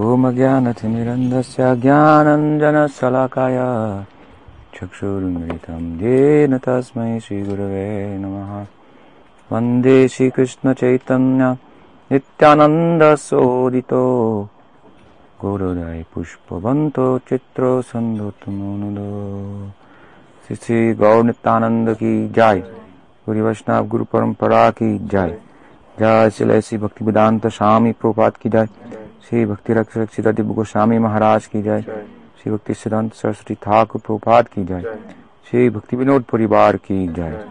ओमज्ञानतिमिरन्दस्य ज्ञानञ्जनशलाकाय चक्षुरुन्मिलितं येन तस्मै श्रीगुरवे नमः। वंदे श्रीकृष्णचैतन्य नित्यानन्दसोदितो। गुरुदय पुष्पवन्तो चित्रो सन्दोतमोनुदो श्री श्री गौर नित्यानंद की जय। गुरु वैष्णव गुरु परंपरा की जय। जय श्री भक्ति वेदांत स्वामी प्रभुपाद की जय। श्री भक्ति रक्षक श्री दिव्य गोस्वामी महाराज की जय श्री भक्ति सिद्धांत सरस्वती ठाकुर प्रभुपाद की जय श्री भक्ति विनोद परिवार की जय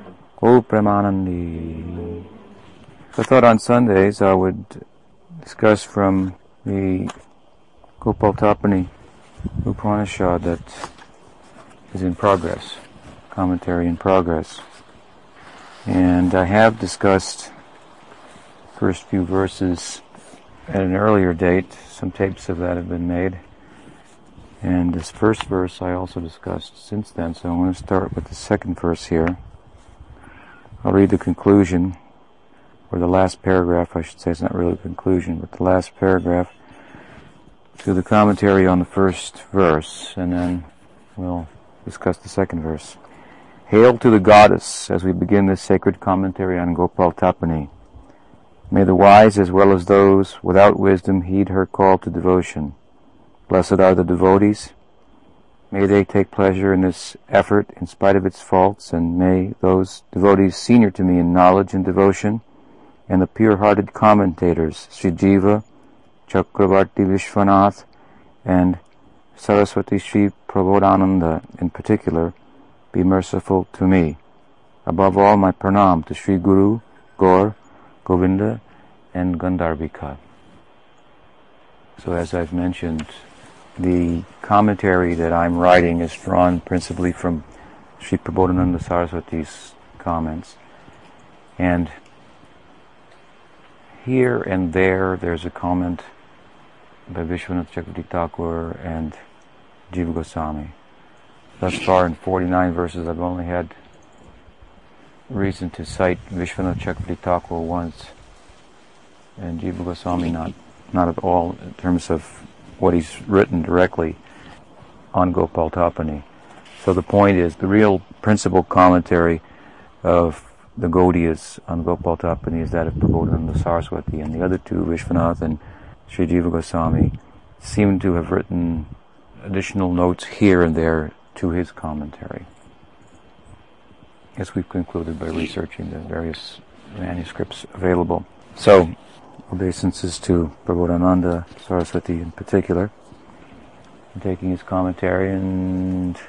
ओ Premanandi So I thought on Sundays I would discuss from the Gopal Tapani Upanishad that is in progress, commentary in progress. And I have discussed first few verses at an earlier date. Some tapes of that have been made. And this first verse I also discussed since then, so I'm going to start with the second verse here. I'll read the conclusion, or the last paragraph, I should say. It's not really a conclusion, but the last paragraph to the commentary on the first verse, and then we'll discuss the second verse. Hail to the goddess as we begin this sacred commentary on Gopal Tapani. May the wise as well as those without wisdom heed her call to devotion. Blessed are the devotees. May they take pleasure in this effort in spite of its faults, and may those devotees senior to me in knowledge and devotion, and the pure-hearted commentators, Sri Jiva, Chakravarti Vishwanath, and Saraswati Sri Prabodhananda in particular, be merciful to me. Above all, my pranam to Sri Guru, Gaur, Govinda, and Gandharvika. So as I've mentioned, the commentary that I'm writing is drawn principally from Sri Prabodhananda Saraswati's comments. And here and there, there's a comment by Vishwanath Chakravarti Thakur and Jiva Goswami. Thus far in 49 verses I've only had reason to cite Vishwanath Chakravarti Thakur once and Jiva Goswami not, not at all in terms of what he's written directly on Gopal Tapani. So the point is the real principal commentary of the Gaudiyas on Gopal Tapani is that of Prabodhananda Saraswati and the other two, Vishwanath and Sri Jiva Goswami, seem to have written additional notes here and there to his commentary. As we've concluded by researching the various manuscripts available. So, obeisances to Prabodhananda Saraswati in particular, taking his commentary and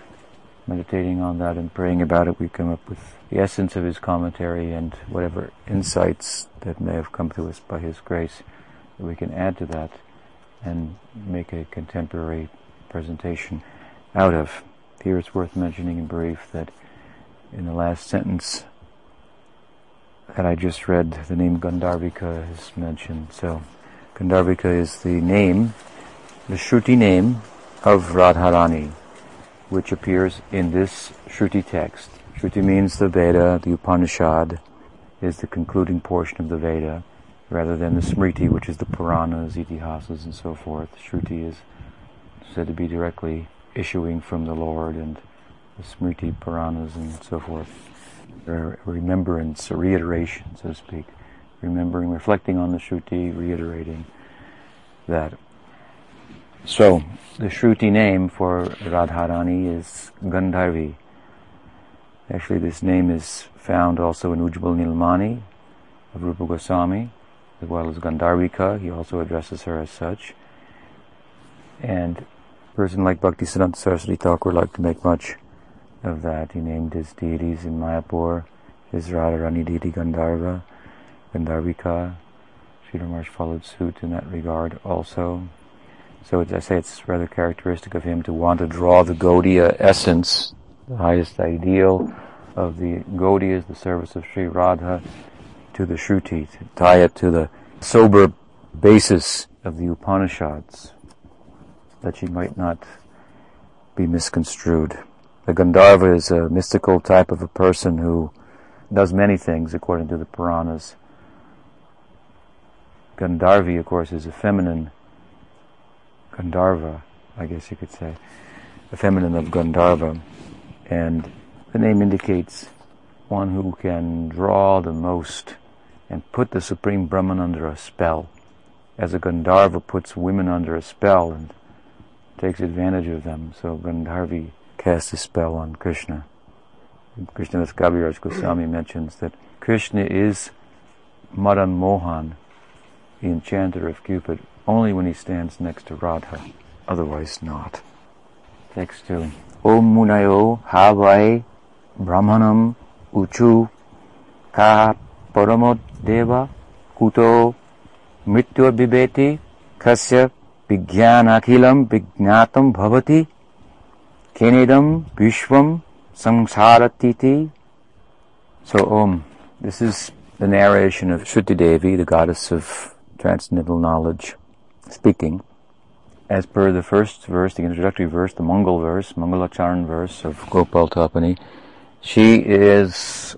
meditating on that and praying about it, we come up with the essence of his commentary and whatever insights that may have come to us by his grace that we can add to that and make a contemporary presentation out of. Here it's worth mentioning in brief that in the last sentence that I just read, the name Gandharvika is mentioned. So Gandharvika is the name, the Shruti name of Radharani, which appears in this Shruti text. Shruti means the Veda, the Upanishad is the concluding portion of the Veda, rather than the Smriti, which is the Puranas, Itihasas, and so forth. Shruti is said to be directly issuing from the Lord and the Smriti Puranas and so forth. Or remembrance, reiteration, so to speak. Remembering, reflecting on the Shruti, reiterating that. So, the Shruti name for Radharani is Gandharvi. Actually, this name is found also in Ujjwal Nilmani of Rupa Goswami, as well as Gandharvika. He also addresses her as such. And a person like Bhaktisiddhanta Saraswati Thakur liked to make much of that. He named his deities in Mayapur, his Radharani deity Gandharva, Gandharvika. Sridhar Maharaj followed suit in that regard also. So I say it's rather characteristic of him to want to draw the Gaudiya essence, the highest ideal of the Gaudiyas, the service of Sri Radha, to the Shruti, to tie it to the sober basis of the Upanishads, that she might not be misconstrued. The Gandharva is a mystical type of a person who does many things according to the Puranas. Gandharvi, of course, is a feminine Gandharva, I guess you could say, a feminine of Gandharva. And the name indicates one who can draw the most and put the Supreme Brahman under a spell, as a Gandharva puts women under a spell and takes advantage of them. So Gandharvi casts a spell on Krishna. Krishnadas Kaviraj Goswami mentions that Krishna is Madan Mohan, the enchanter of Cupid, only when he stands next to Radha, otherwise not. Text 2. Om Munayo Havai Brahmanam Uchu Ka Paramod Deva Kuto Mrityu Bibeti Kasya Vigyanakilam Vignatam Bhavati Kenedam Vishwam Samsaratiti. So Om, this is the narration of Shruti Devi, the goddess of transcendental knowledge, speaking. As per the first verse, the introductory verse, the Mangal verse, Mangalacharan verse of Gopal Tapani, she is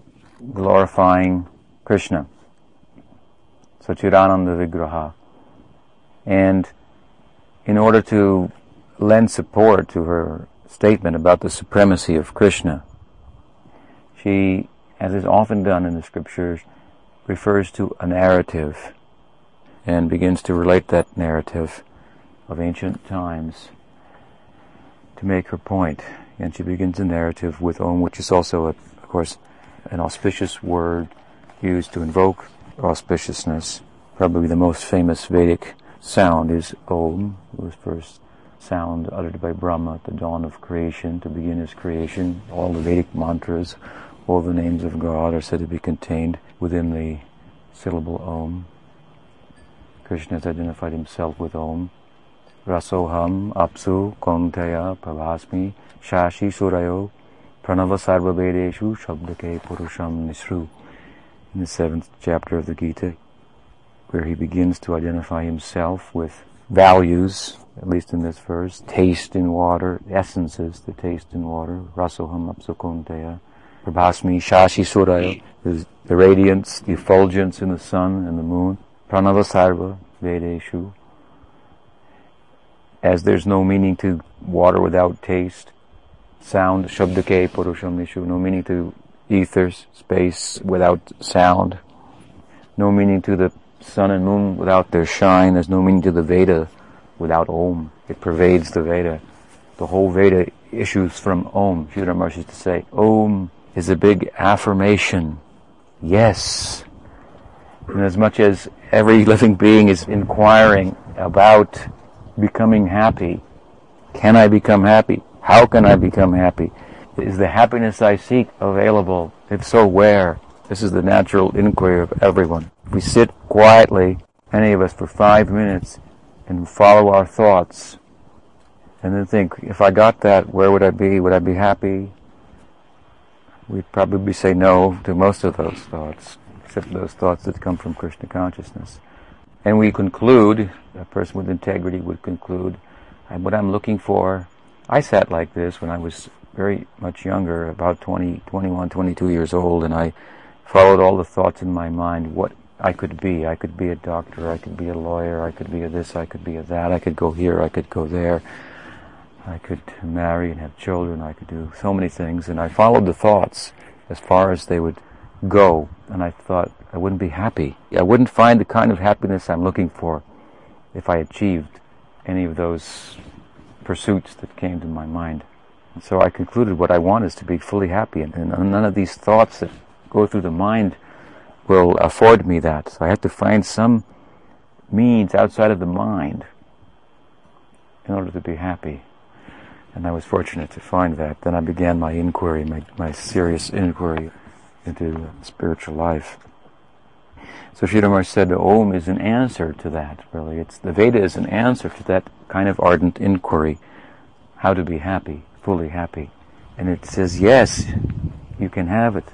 glorifying Krishna, Sachidananda Vigraha. And in order to lend support to her statement about the supremacy of Krishna, she, as is often done in the scriptures, refers to a narrative and begins to relate that narrative of ancient times to make her point. And she begins the narrative with Om, which is also, a, of course, an auspicious word used to invoke auspiciousness. Probably the most famous Vedic sound is Om, it was first sound uttered by Brahma at the dawn of creation to begin his creation. All the Vedic mantras, all the names of God are said to be contained within the syllable Om. Krishna has identified himself with Om. Rasoham Apsu Kaunteya Prabhasmi Shashi Surayo Pranava Sarva Vedeshu Shabdake Purusham Nisru in the seventh chapter of the Gita where he begins to identify himself with values, at least in this verse, taste in water, essences, the taste in water, rasoham apsukonteya, prabhasmi shashi suraya, the radiance, the effulgence in the sun and the moon, pranavasarva vedeshu, as there's no meaning to water without taste, sound, shabdake purusham nishu, no meaning to ethers, space without sound, no meaning to the sun and moon without their shine. There's no meaning to the Veda without Om. It pervades the Veda. The whole Veda issues from Om. Sridhar Maharaj used to say, Om is a big affirmation. Yes. And as much as every living being is inquiring about becoming happy, can I become happy? How can I become happy? Is the happiness I seek available? If so, where? This is the natural inquiry of everyone. If we sit quietly, any of us, for five minutes and follow our thoughts and then think, if I got that, where would I be? Would I be happy? We'd probably say no to most of those thoughts, except those thoughts that come from Krishna consciousness. And we conclude, a person with integrity would conclude, uh, what I'm looking for, I sat like this when I was very much younger, about 20, 21, 22 years old, and I followed all the thoughts in my mind what I could be. I could be a doctor, I could be a lawyer, I could be a this, I could be a that, I could go here, I could go there. I could marry and have children, I could do so many things, and I followed the thoughts as far as they would go, and I thought I wouldn't be happy. I wouldn't find the kind of happiness I'm looking for if I achieved any of those pursuits that came to my mind. So I concluded what I want is to be fully happy, and, and none of these thoughts that go through the mind will afford me that. So I have to find some means outside of the mind in order to be happy. And I was fortunate to find that. Then I began my inquiry, my, my serious inquiry into spiritual life. So Sridhar said the Om is an answer to that, really. It's, the Veda is an answer to that kind of ardent inquiry, how to be happy, fully happy. And it says, yes, you can have it.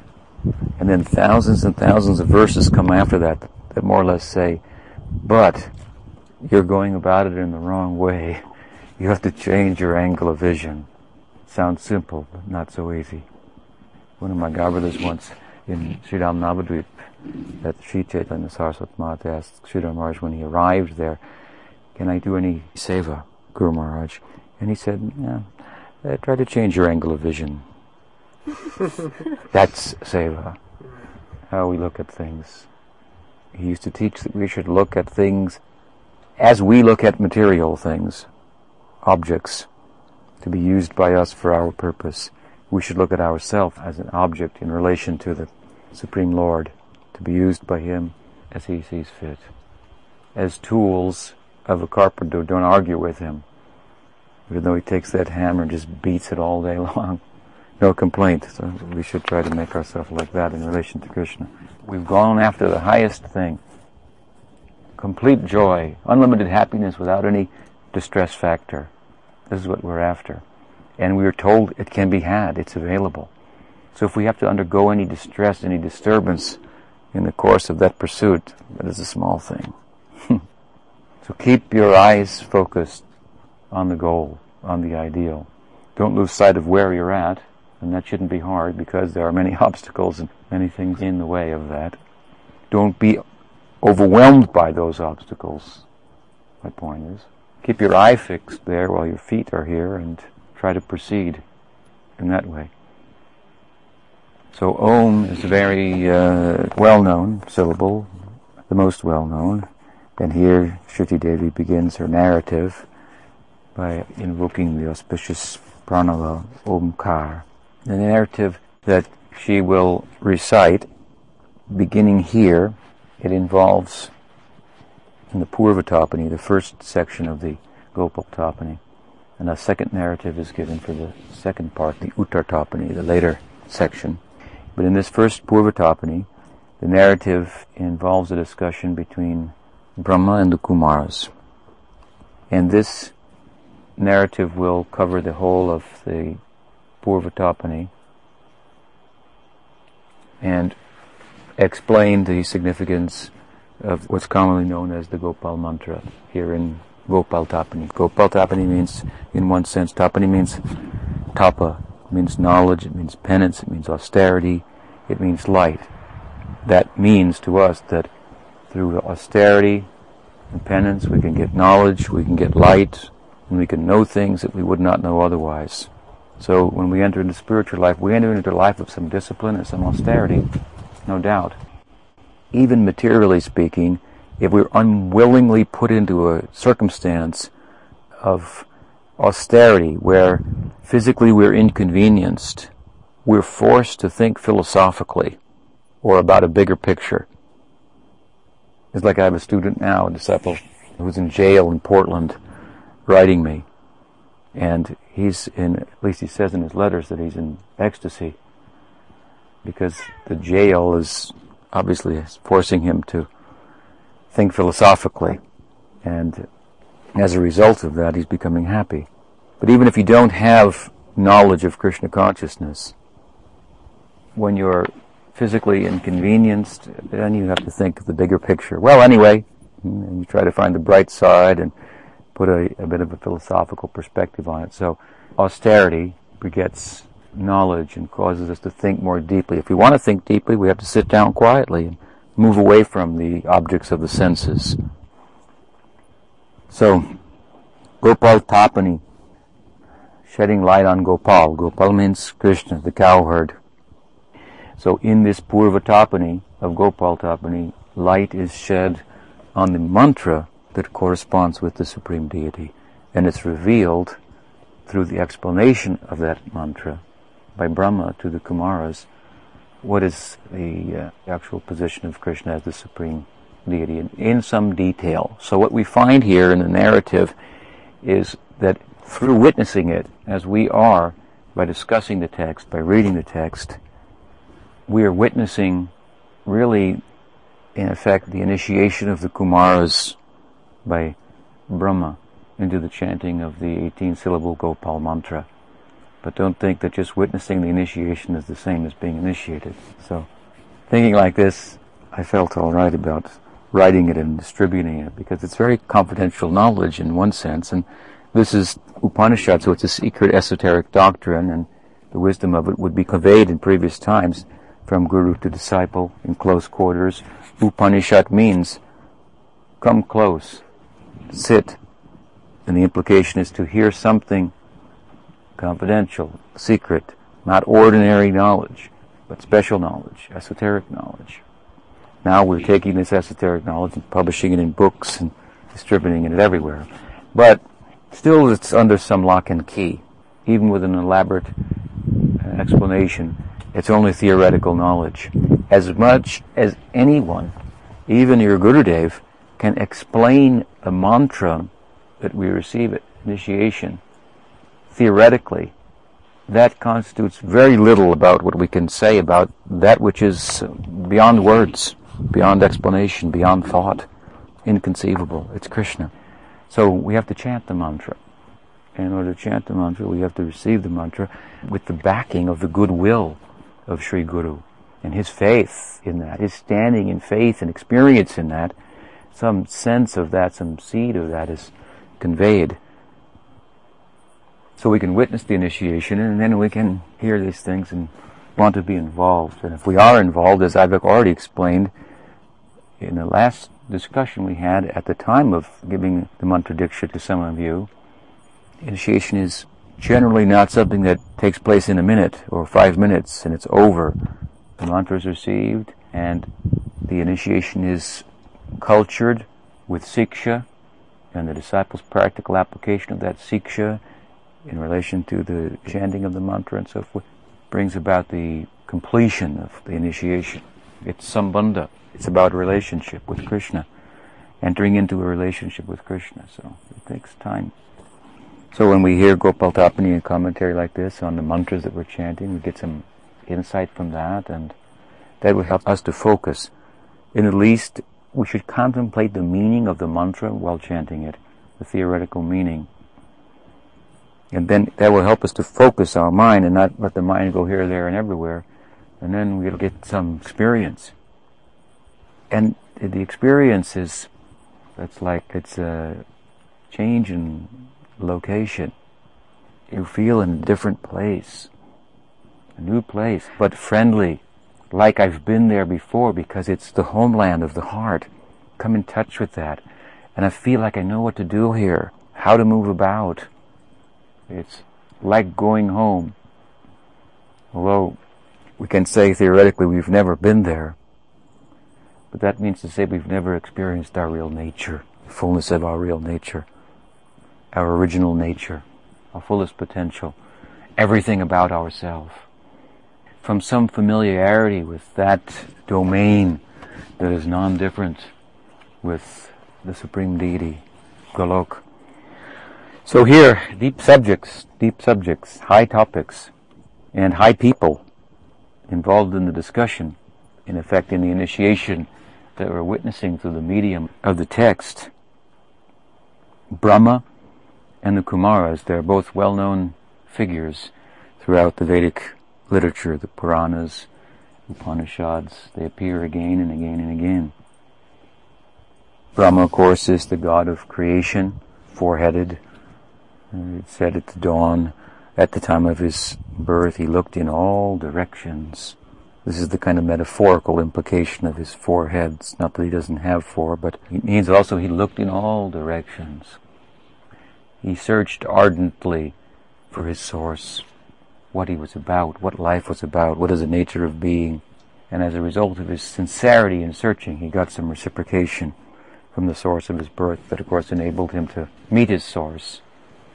And then thousands and thousands of verses come after that that more or less say, but you're going about it in the wrong way. You have to change your angle of vision. Sounds simple, but not so easy. One of my godbrothers once in Sridham Navadvip at Sri Chaitanya Saraswat Math asked Sridhar Maharaj when he arrived there, can I do any seva? Guru Maharaj, and he said, yeah, uh, try to change your angle of vision. That's seva, how we look at things. He used to teach that we should look at things as we look at material things, objects, to be used by us for our purpose. We should look at ourselves as an object in relation to the Supreme Lord, to be used by Him as He sees fit. As tools of a carpenter, don't argue with Him. Even though He takes that hammer and just beats it all day long. No complaint. So we should try to make ourselves like that in relation to Krishna. We've gone after the highest thing. Complete joy, unlimited happiness without any distress factor. This is what we're after. And we are told it can be had, it's available. So if we have to undergo any distress, any disturbance in the course of that pursuit, that is a small thing. so keep your eyes focused on the goal, on the ideal. Don't lose sight of where you're at, and that shouldn't be hard because there are many obstacles and many things in the way of that. Don't be overwhelmed by those obstacles. My point is, keep your eye fixed there while your feet are here and try to proceed in that way. So Om is a very uh, well-known syllable, the most well-known. And here Shruti Devi begins her narrative by invoking the auspicious pranava Omkar. The narrative that she will recite, beginning here, it involves in the Purva Tapani, the first section of the Gopal Tapani. And a second narrative is given for the second part, the Uttar Tapani, the later section. But in this first Purva Tapani, the narrative involves a discussion between Brahma and the Kumaras. And this narrative will cover the whole of the Purva Tapani and explain the significance of what's commonly known as the Gopal mantra here in Gopal Tapani. Gopal Tapani means, in one sense, Tapani means tapa, means knowledge, it means penance, it means austerity, it means light. That means to us that through austerity and penance we can get knowledge, we can get light, and we can know things that we would not know otherwise. So when we enter into spiritual life, we enter into a life of some discipline and some austerity, no doubt. Even materially speaking, if we're unwillingly put into a circumstance of austerity where physically we're inconvenienced, we're forced to think philosophically or about a bigger picture. It's like I have a student now, a disciple, who's in jail in Portland, writing me. And he's in, at least he says in his letters that he's in ecstasy because the jail is obviously forcing him to think philosophically. And as a result of that, he's becoming happy. But even if you don't have knowledge of Krishna consciousness, when you're physically inconvenienced, then you have to think of the bigger picture. Well, anyway, and you try to find the bright side and put a, a bit of a philosophical perspective on it. So austerity begets knowledge and causes us to think more deeply. If we want to think deeply, we have to sit down quietly and move away from the objects of the senses. So, Gopal Tapani, shedding light on Gopal. Gopal means Krishna, the cowherd. So in this Purva Tapani of Gopal Tapani, light is shed on the mantra that corresponds with the Supreme Deity. And it's revealed through the explanation of that mantra by Brahma to the Kumaras what is the uh, actual position of Krishna as the supreme deity in, in some detail. So what we find here in the narrative is that through witnessing it, as we are, by discussing the text, by reading the text, we are witnessing really, in effect, the initiation of the Kumaras by Brahma into the chanting of the 18 syllable Gopal mantra. But don't think that just witnessing the initiation is the same as being initiated. So, thinking like this, I felt all right about writing it and distributing it because it's very confidential knowledge in one sense, and this is Upanishad, so it's a secret esoteric doctrine, and the wisdom of it would be conveyed in previous times from guru to disciple in close quarters. Upanishad means come close, sit, And the implication is to hear something confidential, secret, not ordinary knowledge, but special knowledge, esoteric knowledge. Now we're taking this esoteric knowledge and publishing it in books and distributing it everywhere. But still it's under some lock and key. Even with an elaborate uh, explanation, it's only theoretical knowledge. As much as anyone, even your Gurudev, can explain a mantra that we receive at initiation theoretically, that constitutes very little about what we can say about that which is beyond words, beyond explanation, beyond thought, inconceivable. It's Krishna. So we have to chant the mantra. In order to chant the mantra, we have to receive the mantra with the backing of the goodwill of Sri Guru and his faith in that, his standing in faith and experience in that. Some sense of that, some seed of that is conveyed. So we can witness the initiation and then we can hear these things and want to be involved. And if we are involved, as I've already explained in the last discussion we had at the time of giving the mantra diksha to some of you, initiation is generally not something that takes place in a minute or five minutes and it's over. The mantra is received and the initiation is cultured with siksha and the disciples' practical application of that siksha in relation to the chanting of the mantra and so forth brings about the completion of the initiation. It's sambandha. It's about a relationship with Krishna, entering into a relationship with Krishna. So it takes time. So when we hear Gopal Tapani and commentary like this on the mantras that we're chanting, we get some insight from that, and that will help us to focus. In at least, we should contemplate the meaning of the mantra while chanting it, the theoretical meaning. And then that will help us to focus our mind and not let the mind go here, there, and everywhere. And then we'll get some experience. And the experience is, that's like it's a change in location. You feel in a different place, a new place, but friendly, like I've been there before because it's the homeland of the heart. Come in touch with that. And I feel like I know what to do here, how to move about. It's like going home. Although we can say theoretically we've never been there, but that means to say we've never experienced our real nature, the fullness of our real nature, our original nature, our fullest potential, everything about ourselves. From some familiarity with that domain that is non-different with the Supreme Deity, Golok. So here, deep subjects, deep subjects, high topics, and high people involved in the discussion, in effect in the initiation that we're witnessing through the medium of the text. Brahma and the Kumaras, they're both well-known figures throughout the Vedic literature, the Puranas, Upanishads, they appear again and again and again. Brahma, of course, is the god of creation, four-headed, uh, it said at the dawn, at the time of his birth, he looked in all directions. This is the kind of metaphorical implication of his four heads. Not that he doesn't have four, but it means also he looked in all directions. He searched ardently for his source, what he was about, what life was about, what is the nature of being. And as a result of his sincerity in searching, he got some reciprocation from the source of his birth that of course enabled him to meet his source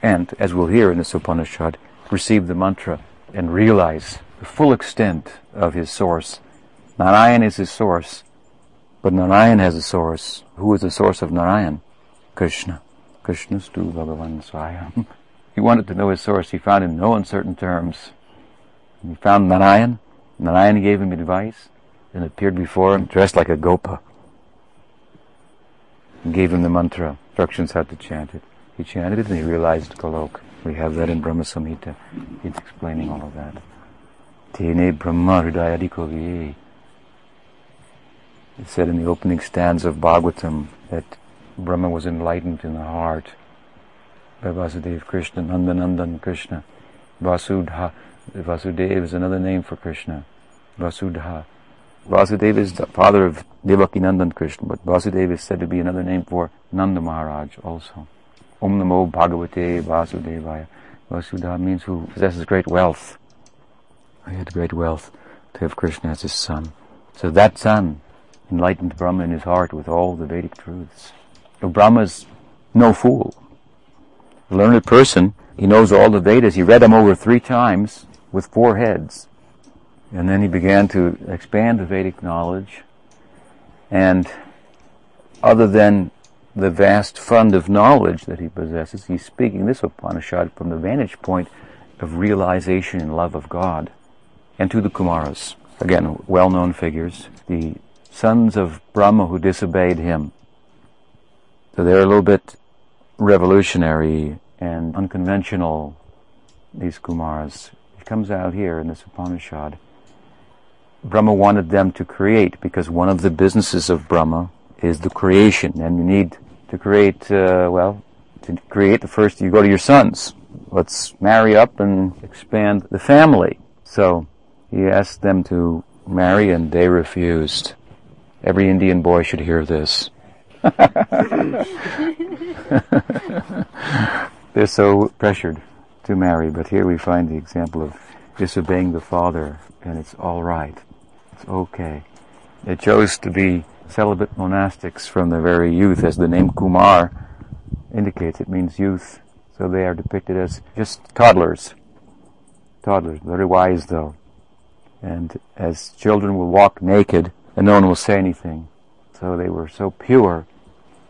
and, as we'll hear in this Upanishad, receive the mantra and realize the full extent of his source. Narayan is his source, but Narayan has a source. Who is the source of Narayan? Krishna. Krishna Krishnastu Bhagavan Swayam. he wanted to know his source. He found in no uncertain terms. He found Narayan. Narayan gave him advice and appeared before him dressed like a gopa. And gave him the mantra, instructions how to chant it. He chanted it and he realized Golok. We have that in Brahma Samhita. He's explaining all of that. Tene Brahma Hridayadikoviye. It said in the opening stanza of Bhagavatam that Brahma was enlightened in the heart by Vasudeva Krishna, Nandanandan Krishna. Vasudha. Vasudeva is another name for Krishna. Vasudha. Vasudeva is the father of Devaki Nandan Krishna, but Vasudeva is said to be another name for Nanda Maharaj also. Om Namo Bhagavate Vasudevaya. Vasudha means who possesses great wealth. He had great wealth to have Krishna as his son. So that son enlightened Brahma in his heart with all the Vedic truths. So Brahma's no fool. Learned person, he knows all the Vedas. He read them over three times with four heads. And then he began to expand the Vedic knowledge. And other than the vast fund of knowledge that he possesses, he's speaking this Upanishad from the vantage point of realization and love of God. And to the Kumaras, again, well-known figures, the sons of Brahma who disobeyed him. So they're a little bit revolutionary and unconventional, these Kumaras. It comes out here in this Upanishad. Brahma wanted them to create because one of the businesses of Brahma is the creation and you need to create, uh, well, to create the first, you go to your sons. Let's marry up and expand the family. So he asked them to marry and they refused. Every Indian boy should hear this. They're so pressured to marry, but here we find the example of disobeying the father, and it's all right. It's okay. They chose to be celibate monastics from their very youth, as the name Kumar indicates. It means youth. So they are depicted as just toddlers. Toddlers, very wise though. And as children will walk naked, and no one will say anything. So they were so pure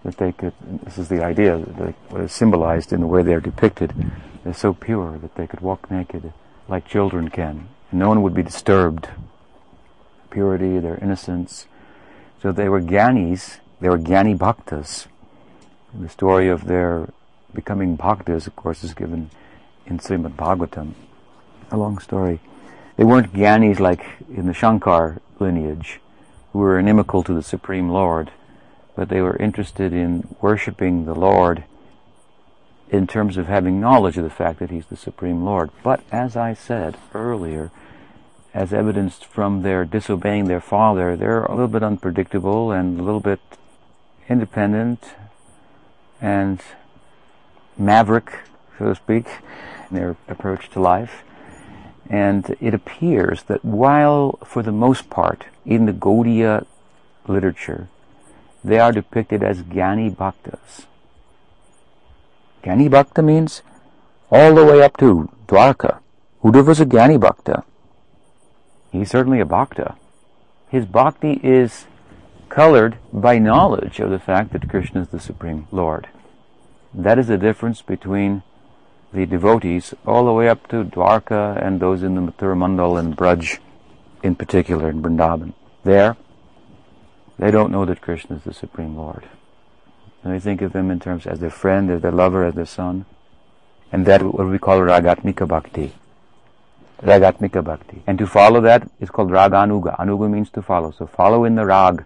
that they could, this is the idea, that what is symbolized in the way they're depicted. They're so pure that they could walk naked like children can. And no one would be disturbed. Purity, their innocence. So they were Gyanis, they were Gyani Bhaktas. The story of their becoming Bhaktas, of course, is given in Srimad Bhagavatam. A long story. They weren't Gyanis like in the Shankar lineage, who were inimical to the Supreme Lord but they were interested in worshiping the Lord in terms of having knowledge of the fact that He's the Supreme Lord. But as I said earlier, as evidenced from their disobeying their father, they're a little bit unpredictable and a little bit independent and maverick, so to speak, in their approach to life. And it appears that while, for the most part, in the Gaudiya literature, they are depicted as Gyani Bhaktas. Gyani Bhakta means all the way up to Dwarka. Uddhava was a Gyani Bhakta. He's certainly a Bhakta. His bhakti is colored by knowledge of the fact that Krishna is the Supreme Lord. That is the difference between the devotees all the way up to Dwarka and those in the Mathura Mandal and Braj in particular in Vrindavan. There, they don't know that Krishna is the Supreme Lord. And they think of him in terms as their friend, as their lover, as their son. And that what we call ragatmika bhakti. Ragatmika bhakti. And to follow that is called raganuga. Anuga means to follow. So follow in the rag.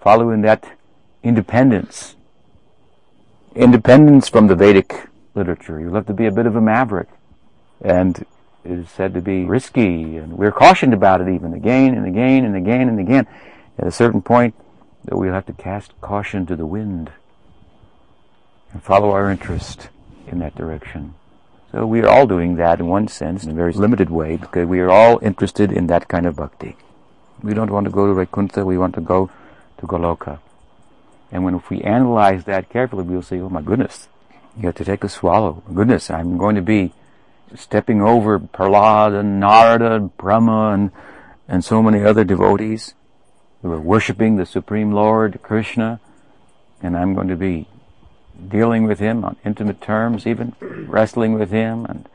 Follow in that independence. Independence from the Vedic literature. You'll have to be a bit of a maverick. And it is said to be risky, and we're cautioned about it even again and again and again and again. At a certain point, that we'll have to cast caution to the wind and follow our interest in that direction. So we are all doing that in one sense, in a very limited way, because we are all interested in that kind of bhakti. We don't want to go to Vaikuntha, we want to go to Goloka. And when if we analyze that carefully, we'll say, oh my goodness, you have to take a swallow. Goodness, I'm going to be stepping over Prahlad and Narada and Brahma and, and so many other devotees we were worshiping the Supreme Lord, Krishna, and I'm going to be dealing with him on intimate terms, even wrestling with him, and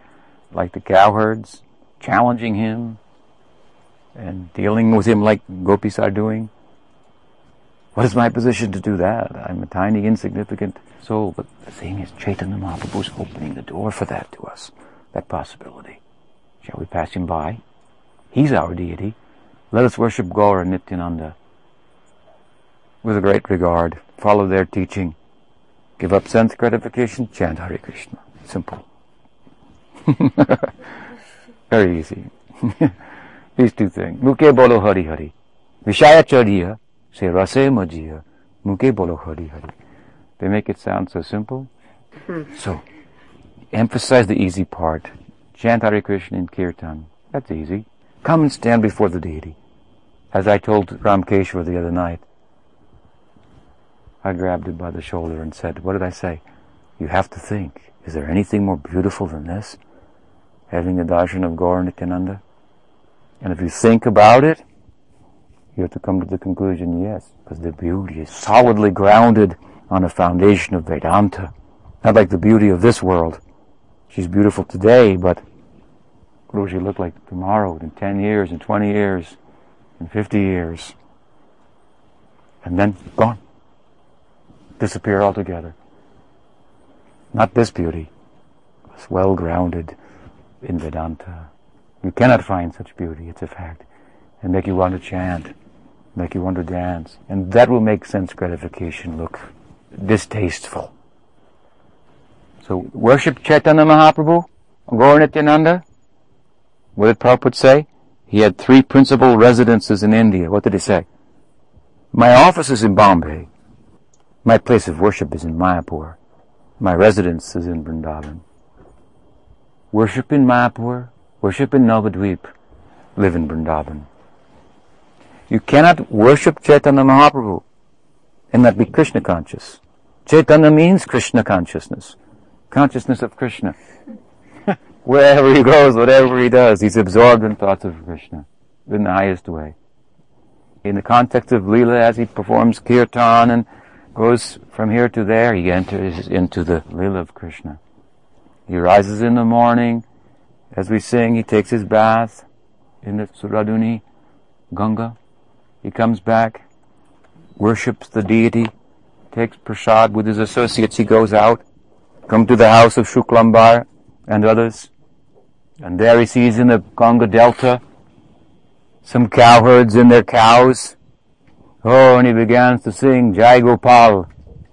like the cowherds, challenging him, and dealing with him like gopis are doing. What is my position to do that? I'm a tiny, insignificant soul, but the thing is, Chaitanya Mahaprabhu is opening the door for that to us, that possibility. Shall we pass him by? He's our deity. Let us worship Gaura Nityananda with a great regard, follow their teaching, give up sense gratification, chant Hare Krishna. Simple. Very easy. These two things. Muke bolo Hari Hari. Vishaya chadiya, se rase majiya. Muke bolo Hari Hari. They make it sound so simple, hmm. So, emphasize the easy part. Chant Hare Krishna in Kirtan. That's easy. Come and stand before the deity. As I told Ramkeshwar the other night, I grabbed him by the shoulder and said, what did I say? You have to think, is there anything more beautiful than this? Having the darshan of Gaur Nityananda? And if you think about it, you have to come to the conclusion, yes, because the beauty is solidly grounded on a foundation of Vedanta. Not like the beauty of this world. She's beautiful today, but what will she look like tomorrow, in 10 years, in 20 years, in 50 years? And then gone. Disappear altogether. Not this beauty. It's well grounded in Vedanta. You cannot find such beauty, it's a fact. And make you want to chant, make you want to dance. And that will make sense gratification look distasteful. So worship Chaitanya Mahaprabhu, Gaur Nityananda. What did Prabhupada say? He had three principal residences in India. What did he say? My office is in Bombay. My place of worship is in Mayapur. My residence is in Vrindavan. Worship in Mayapur, worship in Navadvip, live in Vrindavan. You cannot worship Chaitanya Mahaprabhu and not be Krishna conscious. Chaitanya means Krishna consciousness. Consciousness of Krishna. Wherever he goes, whatever he does, he's absorbed in thoughts of Krishna in the highest way. In the context of Leela, as he performs kirtan and goes from here to there, he enters into the Leela of Krishna. He rises in the morning, as we sing, he takes his bath in the Suradhuni Ganga. He comes back, worships the deity, takes prasad with his associates, he goes out, come to the house of Shuklambar and others, and there he sees in the Ganga Delta some cowherds and their cows. Oh, and he begins to sing Jai Gopal,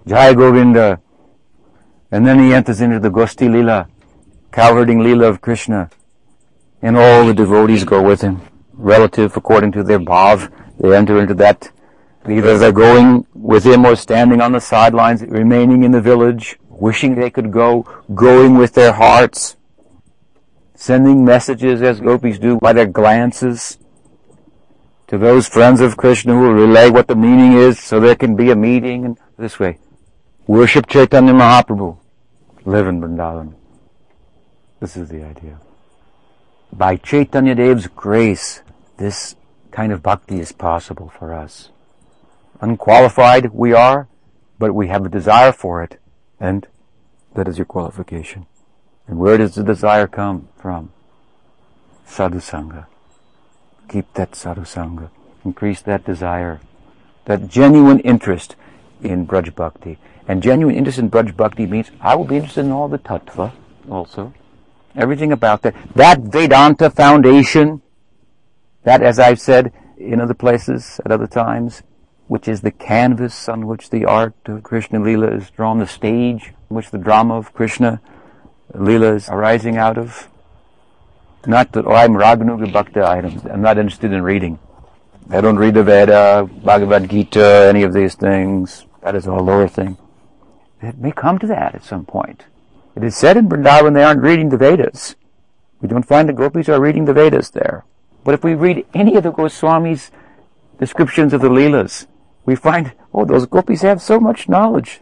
Jai Govinda. And then he enters into the Gosti Lila, cowherding Lila of Krishna. And all the devotees go with him. Relative according to their bhav, they enter into that. Either they're going with him or standing on the sidelines, remaining in the village, wishing they could go, going with their hearts sending messages as gopis do by their glances to those friends of Krishna who will relay what the meaning is so there can be a meeting and this way. Worship Chaitanya Mahaprabhu. Live in Vrindavan. This is the idea. By Chaitanya Dev's grace, this kind of bhakti is possible for us. Unqualified we are, but we have a desire for it, and that is your qualification. And where does the desire come from? Sadhusanga. Keep that sadhusanga. Increase that desire. That genuine interest in Braj Bhakti. And genuine interest in Braj Bhakti means I will be interested in all the tattva also. Everything about that. That Vedanta foundation, that as I've said in other places at other times, which is the canvas on which the art of Krishna Lila is drawn, the stage on which the drama of Krishna Leelas arising out of. Not that, oh, I'm Raganuga Bhakta, I'm not interested in reading. I don't read the Veda, Bhagavad Gita, any of these things. That is a lower thing. It may come to that at some point. It is said in Vrindavan they aren't reading the Vedas. We don't find the gopis are reading the Vedas there. But if we read any of the Goswamis' descriptions of the Leelas, we find, oh, those gopis have so much knowledge.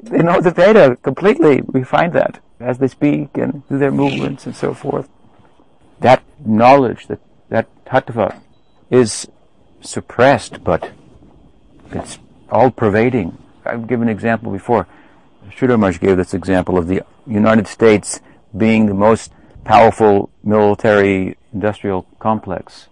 They know the Veda completely. We find that as they speak and do their movements and so forth. That knowledge, that, that tattva is suppressed, but it's all pervading. I've given an example before. Sridhar gave this example of the United States being the most powerful military industrial complex.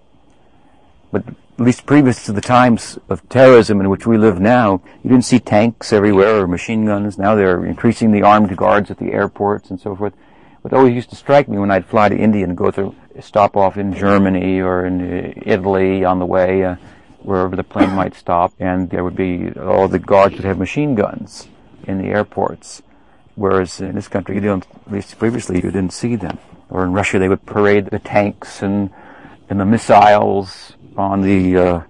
But at least previous to the times of terrorism in which we live now, you didn't see tanks everywhere or machine guns. Now they're increasing the armed guards at the airports and so forth. What always used to strike me when I'd fly to India and go through, stop off in Germany or in uh, Italy on the way, uh, wherever the plane might stop, and there would be, all the guards would have machine guns in the airports. Whereas in this country, you don't, at least previously, you didn't see them. Or in Russia, they would parade the tanks and, and the missiles on the uh,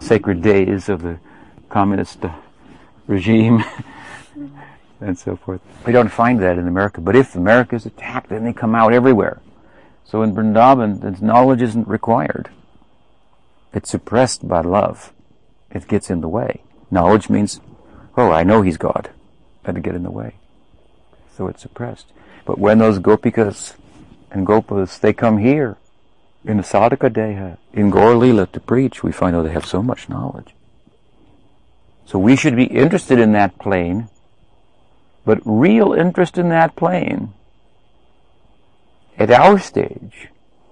sacred days of the communist regime. and so forth. We don't find that in America. But if America is attacked, then they come out everywhere. So in Vrindavan, knowledge isn't required. It's suppressed by love. It gets in the way. Knowledge means, oh, I know he's God. Had to get in the way. So it's suppressed. But when those gopikas and gopas, they come here, in the sadhaka deha, uh, in Gaur to preach, we find out they have so much knowledge. So we should be interested in that plane, but real interest in that plane at our stage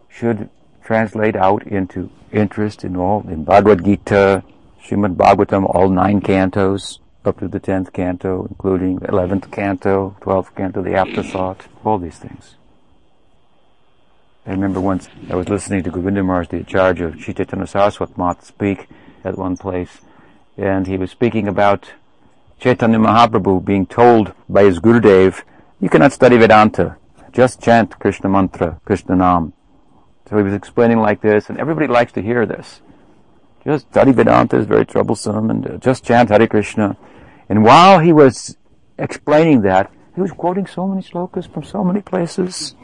should translate out into interest in all, in Bhagavad Gita, Srimad Bhagavatam, all nine cantos, up to the tenth canto, including the eleventh canto, twelfth canto, the afterthought, all these things. I remember once I was listening to Govinda Maharaj, the charge of Chaitanya Saraswat Math, speak at one place, and he was speaking about Chaitanya Mahaprabhu being told by his Gurudev, you cannot study Vedanta, just chant Krishna mantra, Krishna Nam. So he was explaining like this, and everybody likes to hear this. Just study Vedanta is very troublesome, and uh, just chant Hare Krishna. And while he was explaining that, he was quoting so many slokas from so many places.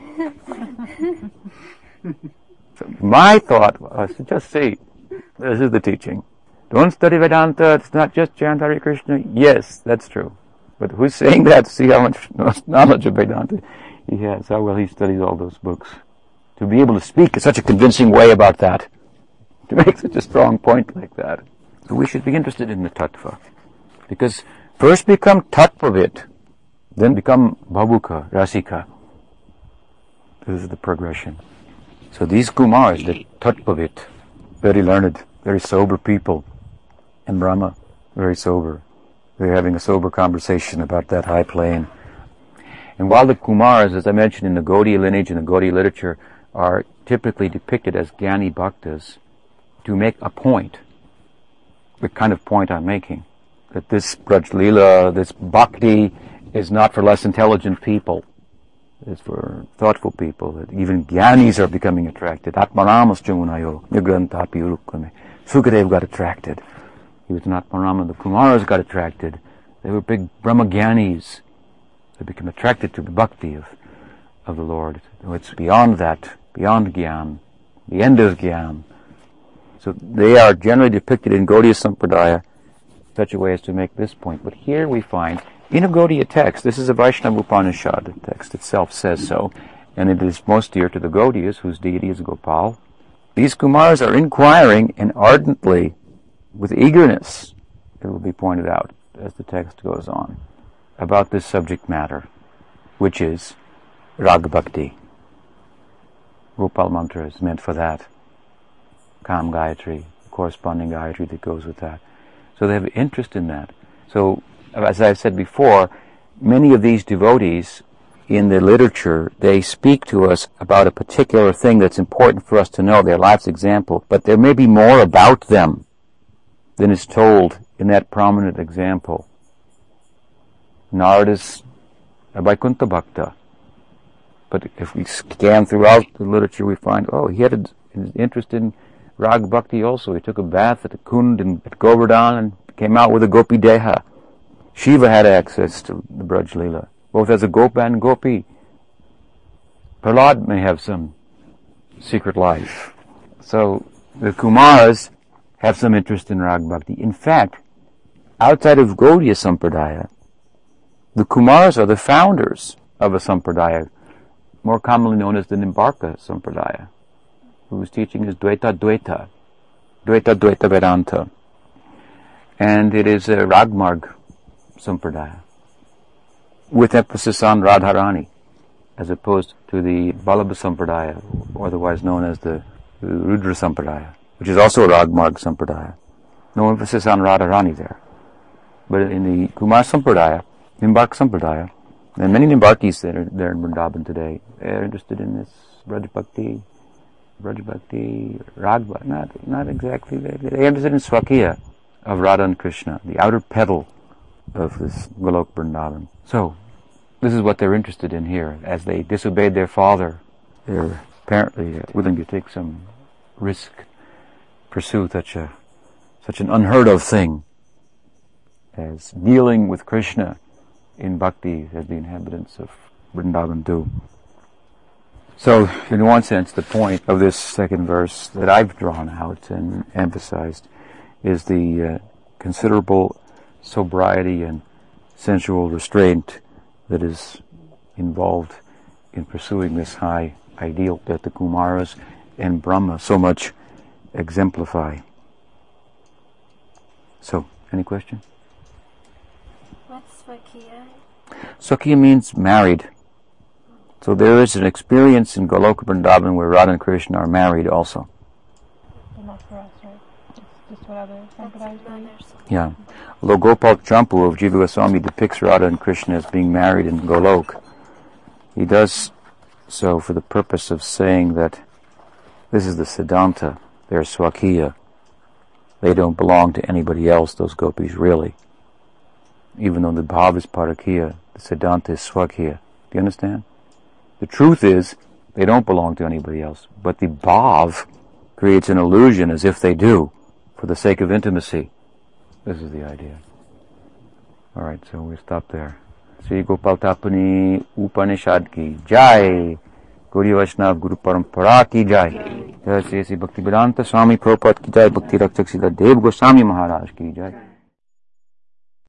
So my thought was to just see, this is the teaching. Don't study Vedanta, it's not just chant Hare Krishna. Yes, that's true. But who's saying that? See how much knowledge of Vedanta he has, how well he studies all those books. To be able to speak in such a convincing way about that, to make such a strong point like that. So we should be interested in the tattva. Because first become tattvavit, then become bhavuka, rasika. This is the progression. So these Kumars, the Tattvavit, very learned, very sober people, and Brahma, very sober. They're having a sober conversation about that high plane. And while the Kumars, as I mentioned in the Gaudiya lineage and the Gaudiya literature, are typically depicted as Gyani Bhaktas, to make a point, the kind of point I'm making, that this Braj this Bhakti, is not for less intelligent people is for thoughtful people, that even gyanis are becoming attracted. Atmaramas Jamunayo, Nigrantapi Urukame. Sukadev got attracted. He was an Atmarama. The Kumaras got attracted. They were big Brahmagyanis. They became attracted to the bhakti of, of the Lord. It's beyond that, beyond Gyan. The end of Gyan. So they are generally depicted in Gaudiya Sampradaya such a way as to make this point. But here we find in a Gaudiya text, this is a Vaishnava Upanishad, the text itself says so, and it is most dear to the Gaudiyas, whose deity is Gopal. These Kumars are inquiring and ardently, with eagerness, it will be pointed out as the text goes on, about this subject matter, which is Rag Bhakti. Gopal mantra is meant for that. Kam Gayatri, corresponding Gayatri that goes with that. So they have interest in that. So as I've said before, many of these devotees in the literature, they speak to us about a particular thing that's important for us to know, their life's example, but there may be more about them than is told in that prominent example. Narada's a Vaikuntha Bhakta. But if we scan throughout the literature, we find, oh, he had an interest in Rag Bhakti also. He took a bath at the Kund and at Govardhan and came out with a Gopi Deha. Shiva had access to the Braj Leela, both as a Gopa and Gopi. Prahlad may have some secret life. So the Kumars have some interest in Rag Bhakti. In fact, outside of Gaudiya Sampradaya, the Kumars are the founders of a Sampradaya, more commonly known as the Nimbarka Sampradaya, whose teaching is Dvaitadvaita, Dvaita Dvaita Vedanta. And it is a Ragmarg Sampradaya, with emphasis on Radharani, as opposed to the Vallabha Sampradaya, otherwise known as the Rudra Sampradaya, which is also a Ragmarg Sampradaya. No emphasis on Radharani there. But in the Kumar Sampradaya, Nimbark Sampradaya, and many Nimbarkis that are there in Vrindavan today, they're interested in this Braj Bhakti, Ragba, not, not exactly, they're interested in Swakiya of Radha and Krishna, the outer petal of this Golok Vrindavan. So, this is what they're interested in here. As they disobeyed their father, they're apparently willing to take some risk, pursue such a such an unheard of thing as dealing with Krishna in bhakti as the inhabitants of Vrindavan do. So, in one sense, the point of this second verse that I've drawn out and emphasized is the uh, considerable sobriety and sensual restraint that is involved in pursuing this high ideal that the Kumaras and Brahma so much exemplify. So, any question? What's Swakiya? Swakiya means married. So there is an experience in Goloka Vrindavan where Radha and Krishna are married also. But not for us, right? It's just what other That's Sampradayas believe. another song. Yeah. Although Gopal Champu of Jiva depicts Radha and Krishna as being married in Golok, he does so for the purpose of saying that this is the Siddhanta, they're Swakiya. They don't belong to anybody else, those gopis really. Even though the bhav is Parakiya, the Siddhanta is Swakiya. Do you understand? The truth is, they don't belong to anybody else. But the bhav creates an illusion as if they do, for the sake of intimacy. This is the idea. Alright, so we stop there. Sri Gopal Tapani Upanishad ki Jai. Guru Vaishnav Guru Parampara ki Jai. Jai Sri Sri Bhakti Vedanta Swami Prabhupada ki Jai. Bhakti Rakshak Sridhar Dev Goswami Maharaj ki Jai.